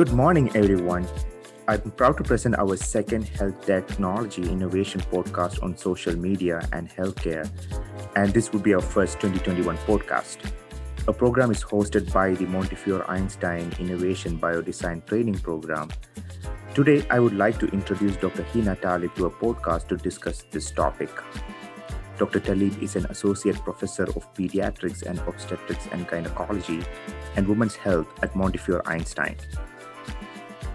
Good morning, everyone. I'm proud to present our second health technology innovation podcast on social media and healthcare. And this will be our first 2021 podcast. A program is hosted by the Montefiore Einstein Innovation Biodesign Training Program. Today, I would like to introduce Dr. Hina Talib to a podcast to discuss this topic. Dr. Talib is an associate professor of pediatrics and obstetrics and gynecology and women's health at Montefiore Einstein.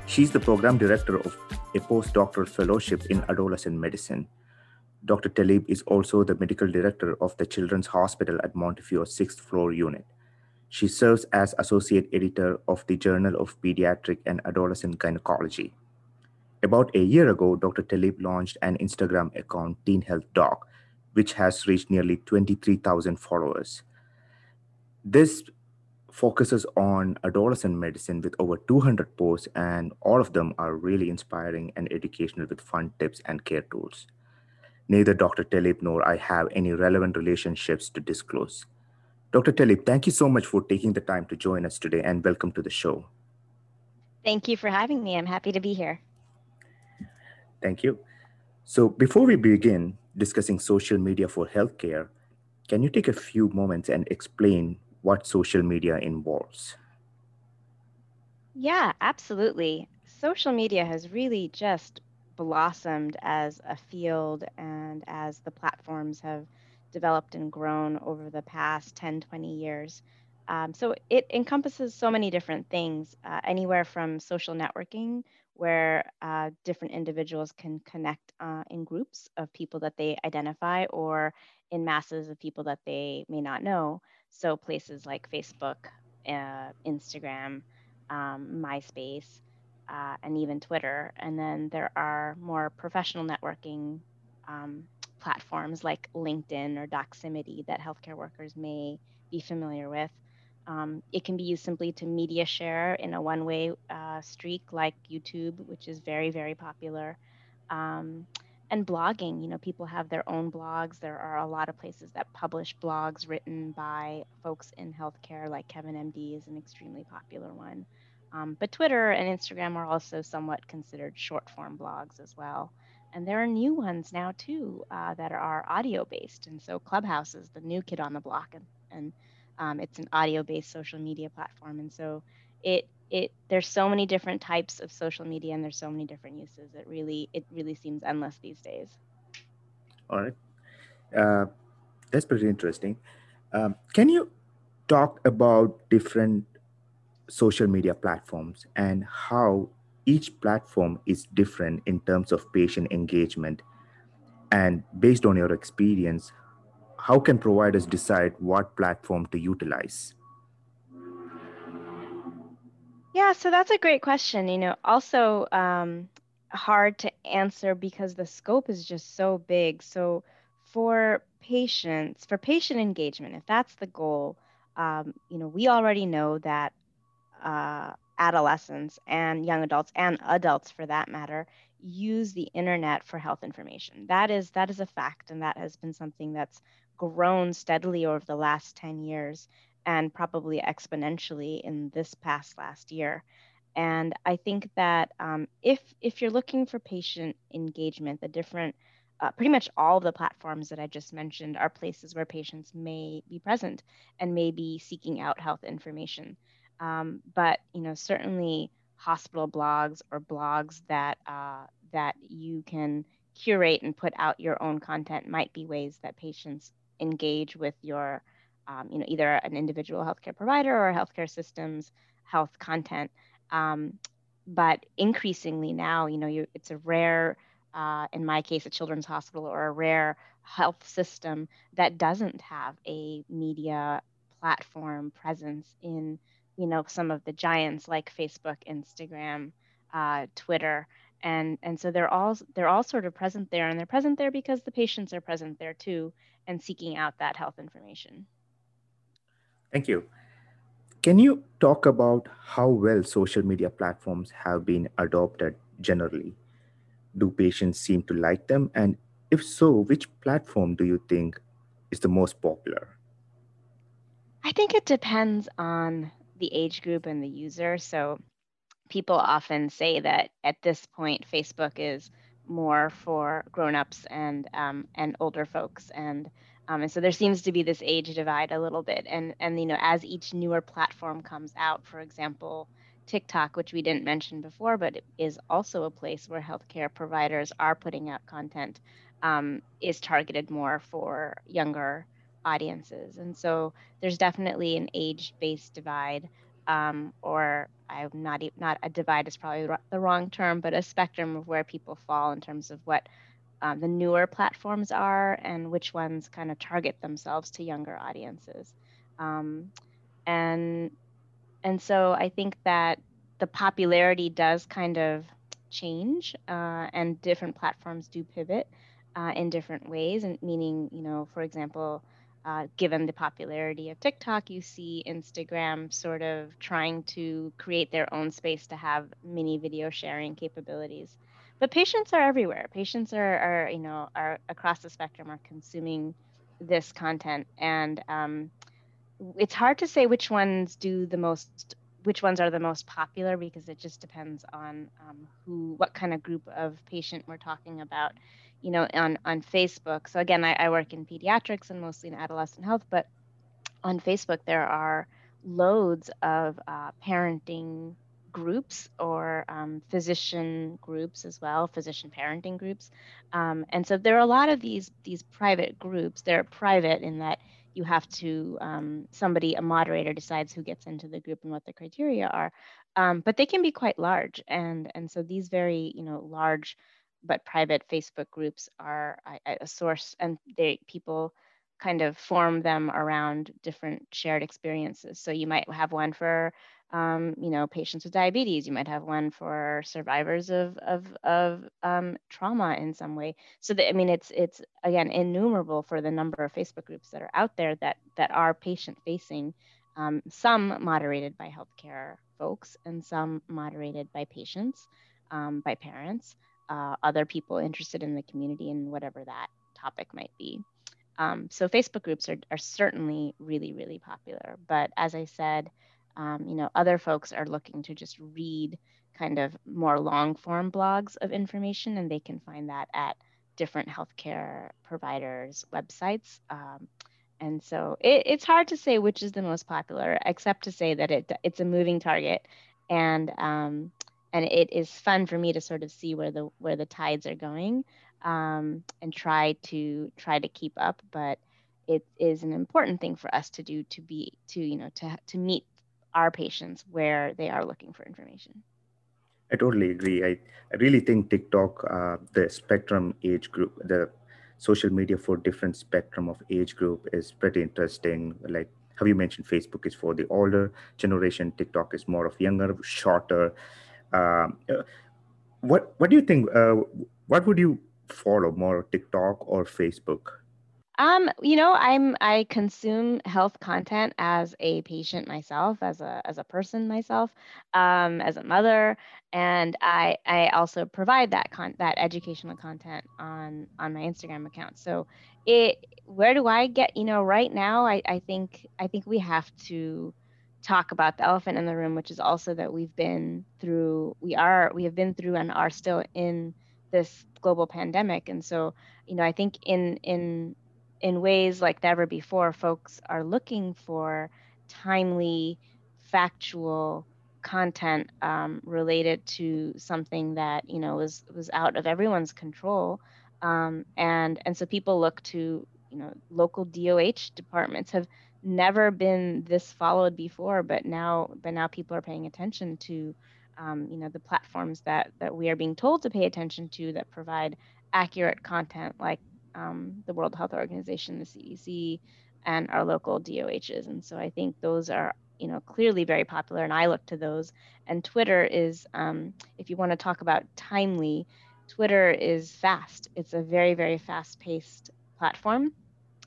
She's the program director of a postdoctoral fellowship in adolescent medicine. Dr. Talib is also the medical director of the Children's Hospital at Montefiore sixth floor unit. She serves as associate editor of the Journal of Pediatric and Adolescent Gynecology. About a year ago, Dr. Talib launched an Instagram account, Teen Health Doc, which has reached nearly 23,000 followers. This focuses on adolescent medicine with over 200 posts, and all of them are really inspiring and educational with fun tips and care tools. Neither Dr. Talib nor I have any relevant relationships to disclose. Dr. Talib, thank you so much for taking the time to join us today and welcome to the show. Thank you for having me. I'm happy to be here. Thank you. So, before we begin discussing social media for healthcare, can you take a few moments and explain what social media involves. Yeah, absolutely. Social media has really just blossomed as a field and as the platforms have developed and grown over the past 10, 20 years. Um, so it encompasses so many different things, uh, anywhere from social networking, where uh, different individuals can connect uh, in groups of people that they identify or in masses of people that they may not know, so places like Facebook, uh, Instagram, um, MySpace, uh, and even Twitter. And then there are more professional networking um, platforms like LinkedIn or Doximity that healthcare workers may be familiar with. Um, it can be used simply to media share in a one way uh, streak like YouTube, which is very, very popular. Um, and blogging you know people have their own blogs. There are a lot of places that publish blogs written by folks in healthcare like kevin md is an extremely popular one. Um, but twitter and instagram are also somewhat considered short form blogs as well. And there are new ones now too uh, that are audio based and so clubhouse is the new kid on the block and, and um, it's an audio based social media platform. And so it it there's so many different types of social media and there's so many different uses. It really it really seems endless these days. All right. Uh, that's pretty interesting. Um, can you talk about different social media platforms and how each platform is different in terms of patient engagement? And based on your experience how can providers decide what platform to utilize yeah, so that's a great question. You know, also um, hard to answer because the scope is just so big. So for patients, for patient engagement, if that's the goal, um, you know, we already know that uh, adolescents and young adults and adults, for that matter, use the internet for health information. That is that is a fact, and that has been something that's grown steadily over the last 10 years and probably exponentially in this past last year. And I think that um, if if you're looking for patient engagement, the different uh, pretty much all the platforms that I just mentioned are places where patients may be present and may be seeking out health information. Um, but you know, certainly hospital blogs or blogs that uh, that you can curate and put out your own content might be ways that patients engage with your um, you know, either an individual healthcare provider or healthcare systems health content. Um, but increasingly now, you know, you, it's a rare, uh, in my case, a children's hospital or a rare health system that doesn't have a media platform presence in, you know, some of the giants like Facebook, Instagram, uh, Twitter, and and so they're all they're all sort of present there, and they're present there because the patients are present there too, and seeking out that health information. Thank you. Can you talk about how well social media platforms have been adopted generally? Do patients seem to like them? And if so, which platform do you think is the most popular? I think it depends on the age group and the user. So, people often say that at this point, Facebook is more for grown-ups and um, and older folks and um, and so there seems to be this age divide a little bit and and you know as each newer platform comes out for example tiktok which we didn't mention before but is also a place where healthcare providers are putting out content um, is targeted more for younger audiences. And so there's definitely an age-based divide um, or I'm not not a divide is probably the wrong term, but a spectrum of where people fall in terms of what um, the newer platforms are and which ones kind of target themselves to younger audiences. Um, and and so I think that the popularity does kind of change, uh, and different platforms do pivot uh, in different ways. And meaning, you know, for example, uh, given the popularity of TikTok, you see Instagram sort of trying to create their own space to have mini video sharing capabilities. But patients are everywhere. Patients are, are you know, are across the spectrum are consuming this content, and um, it's hard to say which ones do the most, which ones are the most popular because it just depends on um, who, what kind of group of patient we're talking about you know, on on Facebook. So again, I, I work in pediatrics and mostly in adolescent health, but on Facebook there are loads of uh, parenting groups or um, physician groups as well, physician parenting groups, um, and so there are a lot of these these private groups. They're private in that you have to um, somebody a moderator decides who gets into the group and what the criteria are, um, but they can be quite large, and and so these very you know large but private Facebook groups are a source, and they people kind of form them around different shared experiences. So you might have one for um, you know patients with diabetes. You might have one for survivors of of of um, trauma in some way. So that, I mean, it's it's again innumerable for the number of Facebook groups that are out there that that are patient facing. Um, some moderated by healthcare folks, and some moderated by patients, um, by parents uh, other people interested in the community and whatever that topic might be. Um, so Facebook groups are, are certainly really, really popular. But as I said, um, you know, other folks are looking to just read kind of more long form blogs of information, and they can find that at different healthcare providers' websites. Um, and so it, it's hard to say which is the most popular, except to say that it it's a moving target, and um, and it is fun for me to sort of see where the where the tides are going um, and try to try to keep up but it is an important thing for us to do to be to you know to to meet our patients where they are looking for information i totally agree i, I really think tiktok uh, the spectrum age group the social media for different spectrum of age group is pretty interesting like have you mentioned facebook is for the older generation tiktok is more of younger shorter um, uh, what what do you think? Uh, what would you follow more, TikTok or Facebook? Um, you know, I'm I consume health content as a patient myself, as a as a person myself, um, as a mother, and I I also provide that con that educational content on on my Instagram account. So it where do I get, you know, right now I, I think I think we have to talk about the elephant in the room, which is also that we've been through, we are, we have been through and are still in this global pandemic. And so, you know, I think in in in ways like never before, folks are looking for timely, factual content um, related to something that you know was was out of everyone's control, um, and and so people look to you know local DOH departments have never been this followed before, but now but now people are paying attention to um, you know the platforms that that we are being told to pay attention to that provide accurate content like um, the World Health Organization, the CDC, and our local DOHs. And so I think those are you know clearly very popular, and I look to those. And Twitter is, um, if you want to talk about timely, Twitter is fast. It's a very very fast paced platform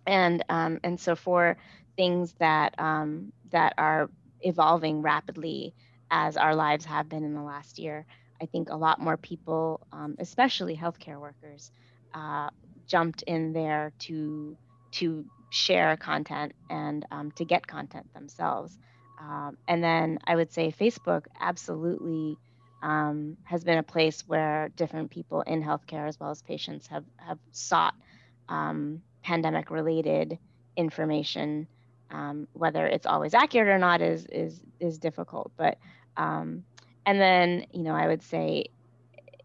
and um, and so for things that um, that are evolving rapidly as our lives have been in the last year. I think a lot more people, um, especially healthcare workers, uh, jumped in there to to share content and um, to get content themselves. Um, and then I would say Facebook absolutely um, has been a place where different people in healthcare as well as patients have have sought um, pandemic related information. Um, whether it's always accurate or not is is is difficult, but um, and then you know I would say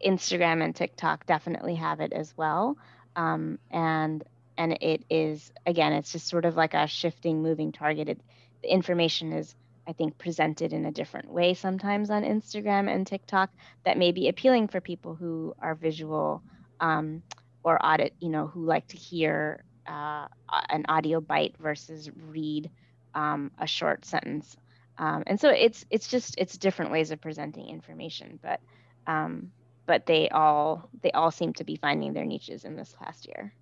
Instagram and TikTok definitely have it as well, um, and and it is again it's just sort of like a shifting, moving target. It, the information is I think, presented in a different way sometimes on Instagram and TikTok that may be appealing for people who are visual um, or audit, you know, who like to hear uh, an audio bite versus read um, a short sentence. Um, and so it's it's just it's different ways of presenting information, but um, but they all they all seem to be finding their niches in this past year.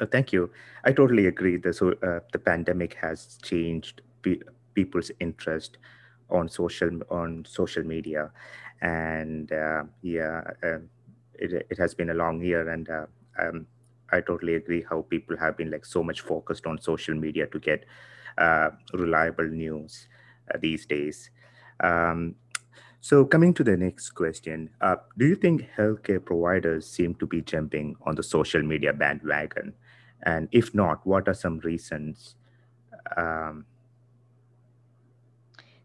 Oh, thank you. I totally agree. The so uh, the pandemic has changed people's interest on social on social media and uh, yeah uh, it, it has been a long year and uh, um, i totally agree how people have been like so much focused on social media to get uh, reliable news uh, these days um, so coming to the next question uh, do you think healthcare providers seem to be jumping on the social media bandwagon and if not what are some reasons um,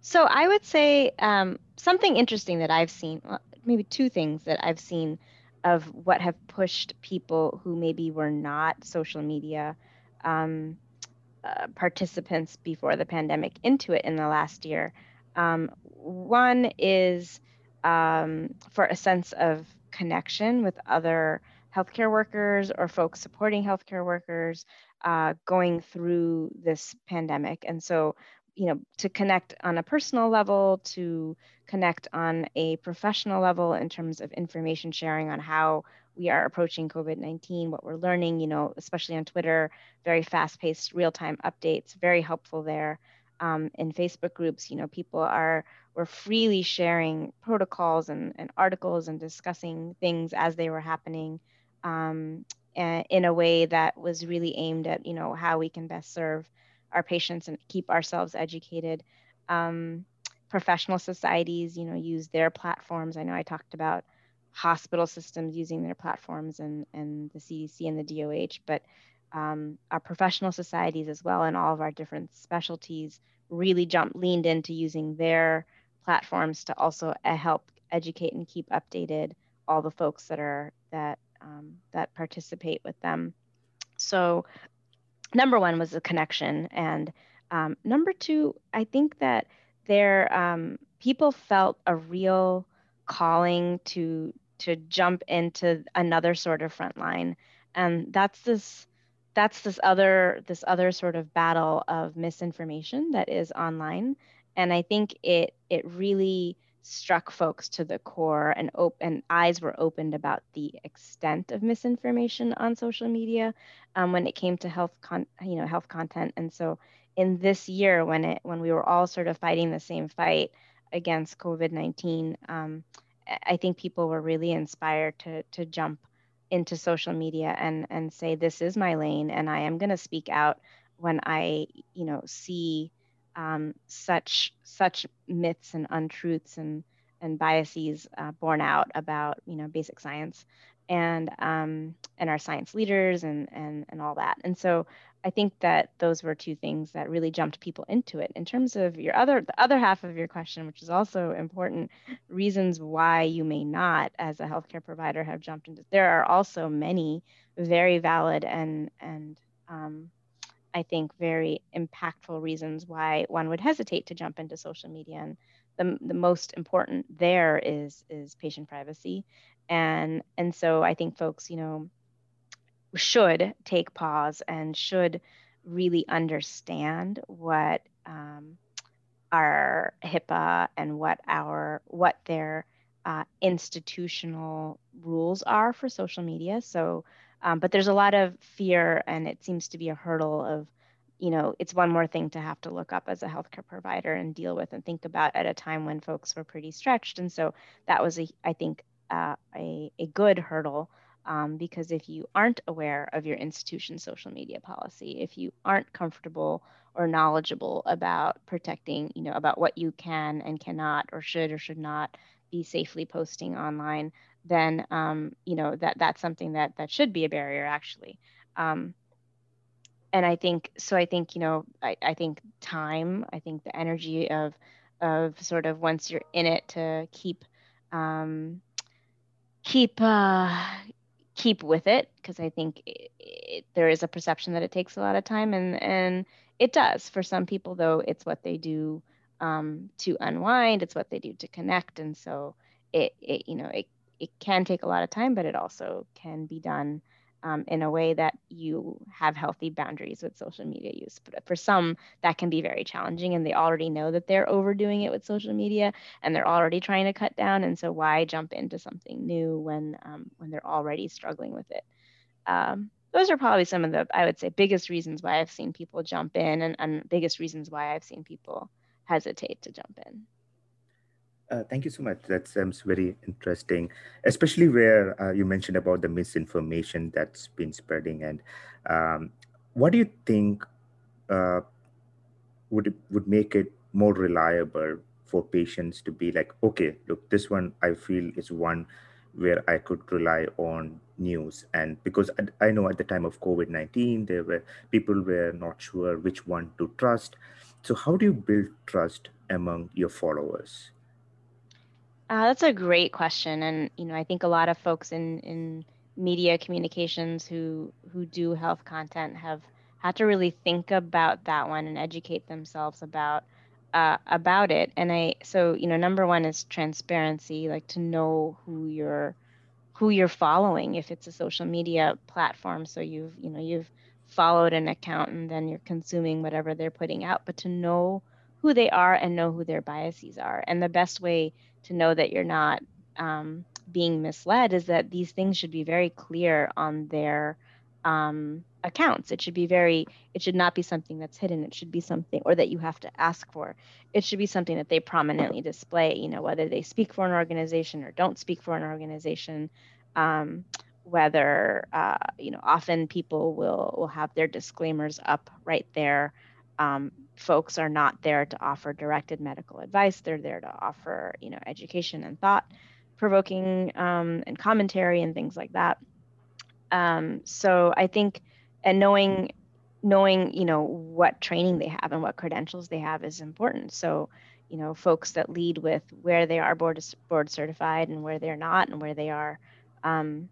so I would say um, something interesting that I've seen, well, maybe two things that I've seen of what have pushed people who maybe were not social media um, uh, participants before the pandemic into it in the last year. Um, one is um, for a sense of connection with other healthcare workers or folks supporting healthcare workers uh, going through this pandemic. And so you know to connect on a personal level to connect on a professional level in terms of information sharing on how we are approaching covid-19 what we're learning you know especially on twitter very fast-paced real-time updates very helpful there um, in facebook groups you know people are were freely sharing protocols and, and articles and discussing things as they were happening um, in a way that was really aimed at you know how we can best serve our patients and keep ourselves educated. Um, professional societies, you know, use their platforms. I know I talked about hospital systems using their platforms and, and the CDC and the DOH, but um, our professional societies as well and all of our different specialties really jumped, leaned into using their platforms to also uh, help educate and keep updated all the folks that are that um, that participate with them. So number one was the connection and um, number two i think that there um, people felt a real calling to to jump into another sort of front line and that's this that's this other this other sort of battle of misinformation that is online and i think it it really struck folks to the core and op- and eyes were opened about the extent of misinformation on social media um, when it came to health con- you know health content. And so in this year when it when we were all sort of fighting the same fight against covid-19 um, i think people were really inspired to to jump into social media and and say this is my lane and i am going to speak out when i you know see um, such such myths and untruths and and biases uh, borne out about you know basic science and um, and our science leaders and and and all that. And so I think that those were two things that really jumped people into it. In terms of your other the other half of your question, which is also important, reasons why you may not, as a healthcare provider, have jumped into. There are also many very valid and and um, I think, very impactful reasons why one would hesitate to jump into social media. And the, the most important there is is patient privacy. And and so I think folks, you know, should take pause and should really understand what um, our HIPAA and what our what their uh, institutional rules are for social media. So um, but there's a lot of fear, and it seems to be a hurdle of, you know, it's one more thing to have to look up as a healthcare provider and deal with and think about at a time when folks were pretty stretched. And so that was, a, I think, uh, a, a good hurdle um, because if you aren't aware of your institution's social media policy, if you aren't comfortable or knowledgeable about protecting, you know, about what you can and cannot or should or should not be safely posting online, then um, you know that that's something that that should be a barrier actually. Um, and I think so. I think you know, I, I think time. I think the energy of of sort of once you're in it to keep um, keep uh, keep with it because I think it, it, there is a perception that it takes a lot of time, and and it does for some people. Though it's what they do um, to unwind, it's what they do to connect, and so it, it you know it it can take a lot of time, but it also can be done um, in a way that you have healthy boundaries with social media use. But for some, that can be very challenging, and they already know that they're overdoing it with social media, and they're already trying to cut down. And so, why jump into something new when um, when they're already struggling with it? Um, those are probably some of the, I would say, biggest reasons why I've seen people jump in, and, and biggest reasons why I've seen people hesitate to jump in. Uh, thank you so much. That sounds very interesting, especially where uh, you mentioned about the misinformation that's been spreading. And um, what do you think uh, would would make it more reliable for patients to be like, okay, look, this one I feel is one where I could rely on news. And because I, I know at the time of COVID nineteen, there were people were not sure which one to trust. So how do you build trust among your followers? Uh, that's a great question, and you know, I think a lot of folks in in media communications who who do health content have had to really think about that one and educate themselves about uh, about it. And I so you know, number one is transparency, like to know who you're who you're following if it's a social media platform. So you've you know you've followed an account and then you're consuming whatever they're putting out, but to know who they are and know who their biases are. And the best way to know that you're not um, being misled is that these things should be very clear on their um, accounts. It should be very, it should not be something that's hidden. It should be something, or that you have to ask for. It should be something that they prominently display, you know, whether they speak for an organization or don't speak for an organization. Um, whether, uh, you know, often people will, will have their disclaimers up right there um, folks are not there to offer directed medical advice. They're there to offer, you know, education and thought provoking um, and commentary and things like that. Um, so I think, and knowing, knowing, you know, what training they have and what credentials they have is important. So, you know, folks that lead with where they are board board certified and where they're not, and where they are, um,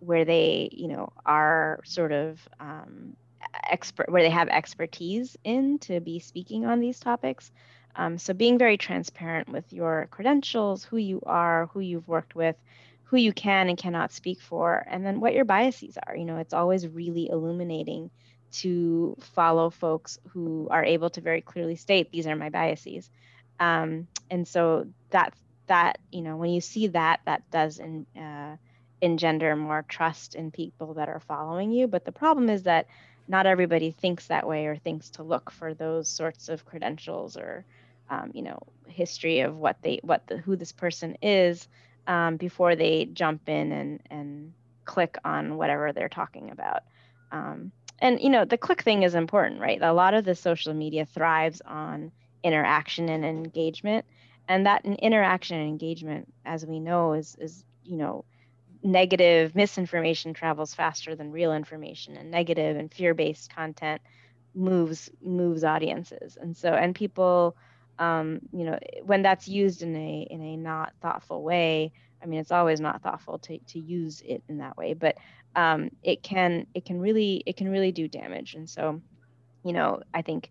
where they, you know, are sort of um, expert where they have expertise in to be speaking on these topics. Um, so being very transparent with your credentials, who you are, who you've worked with, who you can and cannot speak for, and then what your biases are. You know, it's always really illuminating to follow folks who are able to very clearly state these are my biases. Um, and so that that you know when you see that that does in, uh, engender more trust in people that are following you. But the problem is that not everybody thinks that way or thinks to look for those sorts of credentials or um, you know history of what they what the who this person is um, before they jump in and and click on whatever they're talking about. Um, and you know the click thing is important right? A lot of the social media thrives on interaction and engagement. And that interaction and engagement as we know is is you know negative misinformation travels faster than real information and negative and fear-based content moves moves audiences. And so and people um, you know when that's used in a in a not thoughtful way i mean it's always not thoughtful to, to use it in that way but um, it can it can really it can really do damage. And so you know i think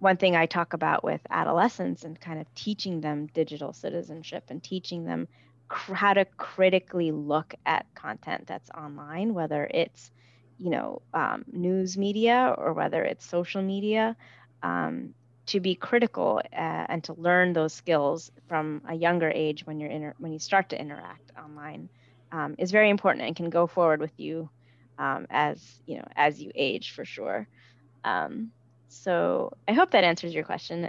one thing i talk about with adolescents and kind of teaching them digital citizenship and teaching them how to critically look at content that's online, whether it's you know um, news media or whether it's social media, um, to be critical uh, and to learn those skills from a younger age when you're inter- when you start to interact online um, is very important and can go forward with you um, as you know as you age for sure. Um, so I hope that answers your question.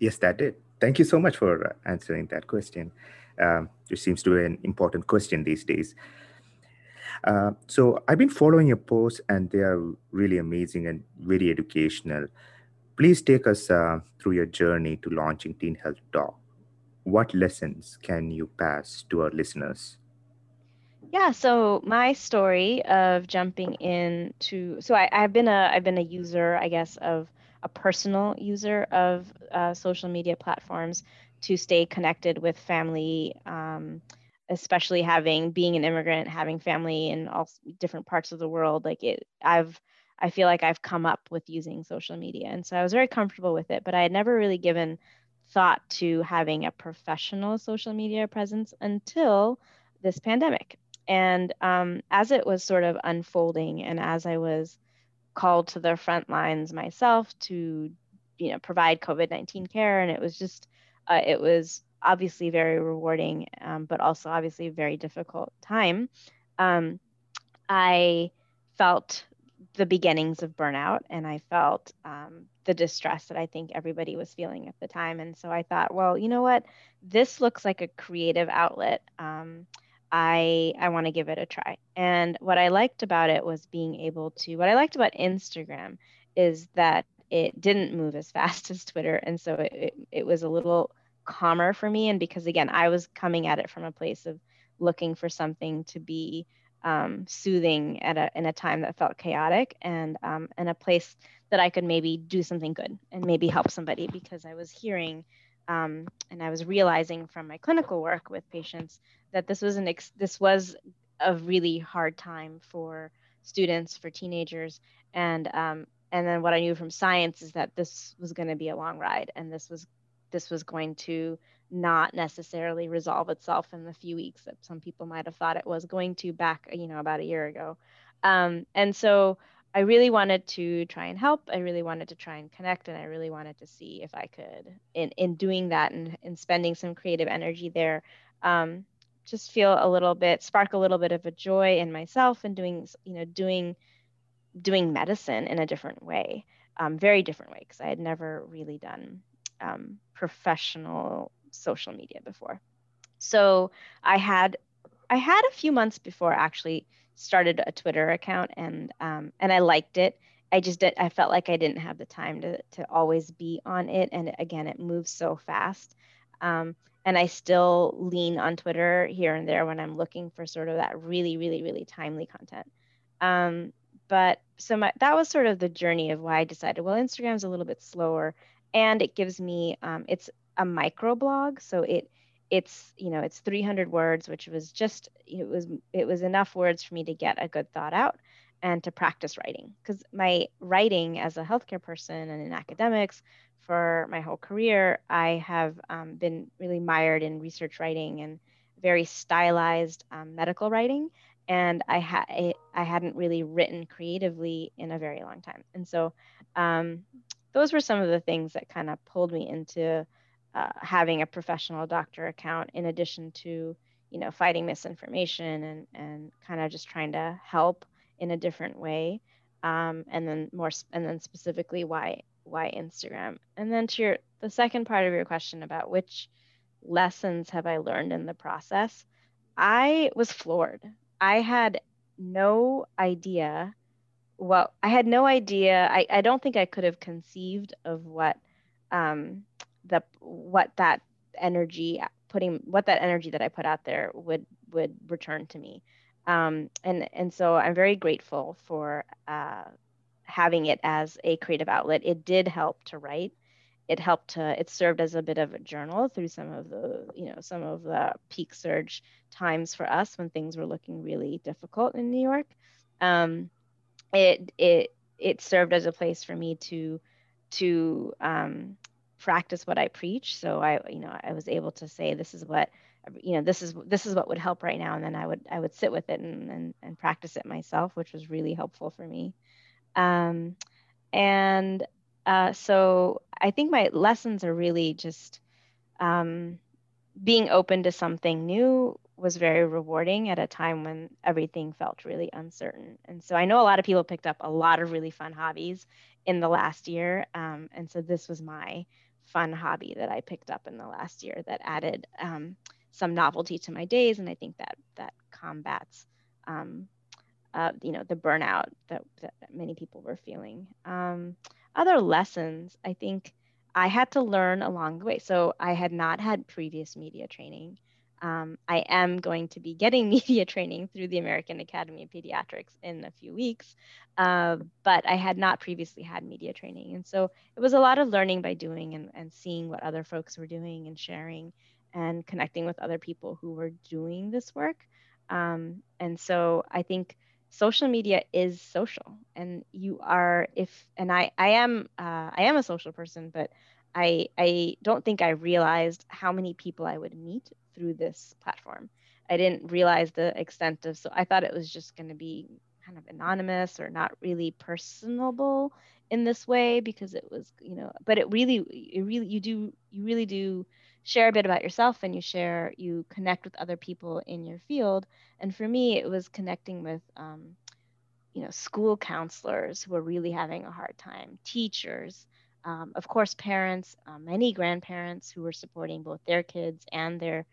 Yes, that did. Thank you so much for answering that question um, which seems to be an important question these days. Uh, so I've been following your posts, and they are really amazing and very educational. Please take us uh, through your journey to launching Teen Health Doc. what lessons can you pass to our listeners? Yeah, so my story of jumping into so I, I've been a I've been a user, I guess, of a personal user of uh, social media platforms to stay connected with family, um, especially having being an immigrant, having family in all different parts of the world. Like it, I've I feel like I've come up with using social media, and so I was very comfortable with it. But I had never really given thought to having a professional social media presence until this pandemic. And um, as it was sort of unfolding, and as I was called to the front lines myself to, you know, provide COVID 19 care, and it was just, uh, it was obviously very rewarding, um, but also obviously a very difficult time. Um, I felt the beginnings of burnout and I felt um, the distress that I think everybody was feeling at the time. And so I thought, well, you know what? This looks like a creative outlet. Um, I I want to give it a try. And what I liked about it was being able to what I liked about Instagram is that it didn't move as fast as Twitter and so it, it, it was a little calmer for me. And because again I was coming at it from a place of looking for something to be um, soothing at a in a time that felt chaotic and um, in a place that I could maybe do something good and maybe help somebody because I was hearing um, and I was realizing from my clinical work with patients that this was an ex- this was a really hard time for students, for teenagers, and um, and then what I knew from science is that this was going to be a long ride, and this was this was going to not necessarily resolve itself in the few weeks that some people might have thought it was going to back you know about a year ago um, and so I really wanted to try and help. I really wanted to try and connect, and I really wanted to see if I could, in in doing that and in spending some creative energy there, um, just feel a little bit, spark a little bit of a joy in myself and doing, you know, doing doing medicine in a different way, um, very different way, because I had never really done um, professional social media before. So I had I had a few months before actually started a Twitter account and um, and I liked it. I just did, I felt like I didn't have the time to to always be on it, and again, it moves so fast. Um, and I still lean on Twitter here and there when I'm looking for sort of that really, really, really timely content. Um, but so my, that was sort of the journey of why I decided, well, Instagram's a little bit slower, and it gives me um, it's a micro blog, so it it's you know it's 300 words which was just it was it was enough words for me to get a good thought out and to practice writing. Because my writing as a healthcare person and in academics for my whole career i have um, been really mired in research writing and very stylized um, medical writing and I, ha- I, I hadn't really written creatively in a very long time. And so um, those were some of the things that kind of pulled me into uh, having a professional doctor account in addition to you know fighting misinformation and and kind of just trying to help in a different way um, and then more and then specifically why why instagram. And then to your the second part of your question about which lessons have i learned in the process i was floored. I had no idea well i had no idea i, I don't think i could have conceived of what um, the what that energy putting what that energy that I put out there would would return to me. Um, and and so I'm very grateful for uh, having it as a creative outlet. It did help to write. It helped to. It served as a bit of a journal through some of the you know some of the peak surge times for us when things were looking really difficult in New York. Um, it it it served as a place for me to to um, practice what I preach. So I, you know, I was able to say, this is what, you know, this is this is what would help right now, and then I would I would sit with it and and, and practice it myself, which was really helpful for me. Um, and uh, so I think my lessons are really just um, being open to something new was very rewarding at a time when everything felt really uncertain. And so I know a lot of people picked up a lot of really fun hobbies in the last year. Um, and so this was my fun hobby that I picked up in the last year that added um, some novelty to my days, and I think that that combats, um, uh, you know, the burnout that, that many people were feeling. Um, other lessons, I think I had to learn along the way. So I had not had previous media training. Um, I am going to be getting media training through the American Academy of Pediatrics in a few weeks, uh, but I had not previously had media training. And so it was a lot of learning by doing and, and seeing what other folks were doing and sharing and connecting with other people who were doing this work. Um, and so I think social media is social and you are if and i i am uh, i am a social person but i i don't think i realized how many people i would meet through this platform. I didn't realize the extent of so i thought it was just going to be kind of anonymous or not really personable in this way because it was you know but it really it really you do you really do share a bit about yourself and you share you connect with other people in your field. And for me it was connecting with um, you know school counselors who are really having a hard time teachers um, of course parents uh, many grandparents who were supporting both their kids and their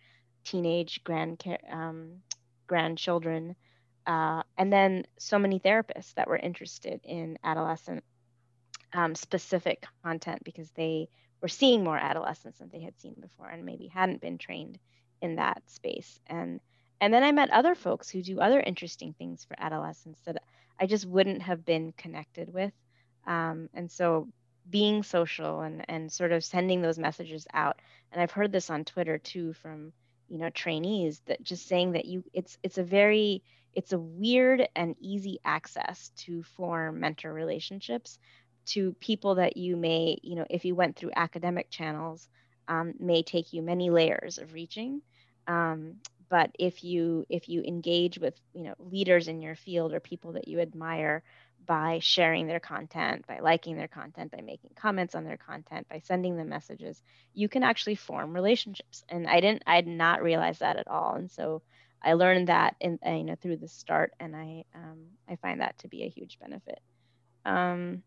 teenage grand um, grandchildren uh, and then so many therapists that were interested in adolescent um, specific content because they were seeing more adolescents than they had seen before and maybe hadn't been trained in that space. And and then i met other folks who do other interesting things for adolescents that i just wouldn't have been connected with. Um, and so being social and and sort of sending those messages out and i've heard this on twitter too from you know trainees that just saying that you it's it's a very it's a weird and easy access to form mentor relationships to people that you may, you know, if you went through academic channels, um, may take you many layers of reaching. Um, but if you if you engage with you know leaders in your field or people that you admire by sharing their content, by liking their content, by making comments on their content, by sending them messages, you can actually form relationships. And I didn't I did not realize that at all. And so I learned that in uh, you know through the start, and I um, I find that to be a huge benefit. Um,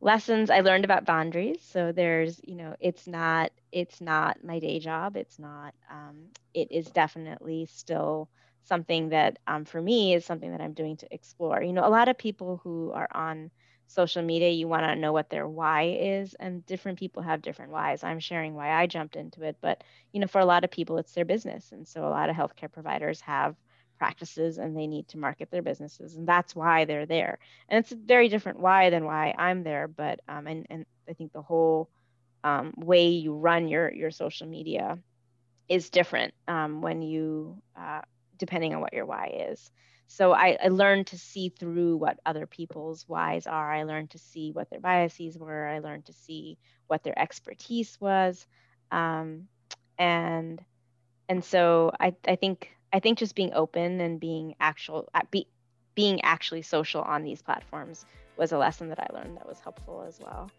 lessons i learned about boundaries so there's you know it's not it's not my day job it's not um, it is definitely still something that um, for me is something that i'm doing to explore. You know a lot of people who are on social media you want to know what their why is and different people have different whys. I'm sharing why i jumped into it but you know for a lot of people it's their business and so a lot of healthcare providers have practices and they need to market their businesses and that's why they're there. And it's a very different why than why i'm there but um, and, and i think the whole um, way you run your your social media is different um, when you uh, depending on what your why is. So I, I, learned to see through what other people's whys are. I learned to see what their biases were. I learned to see what their expertise was. Um, and and so I, I think I think just being open and being actual, uh, be, being actually social on these platforms was a lesson that I learned that was helpful as well.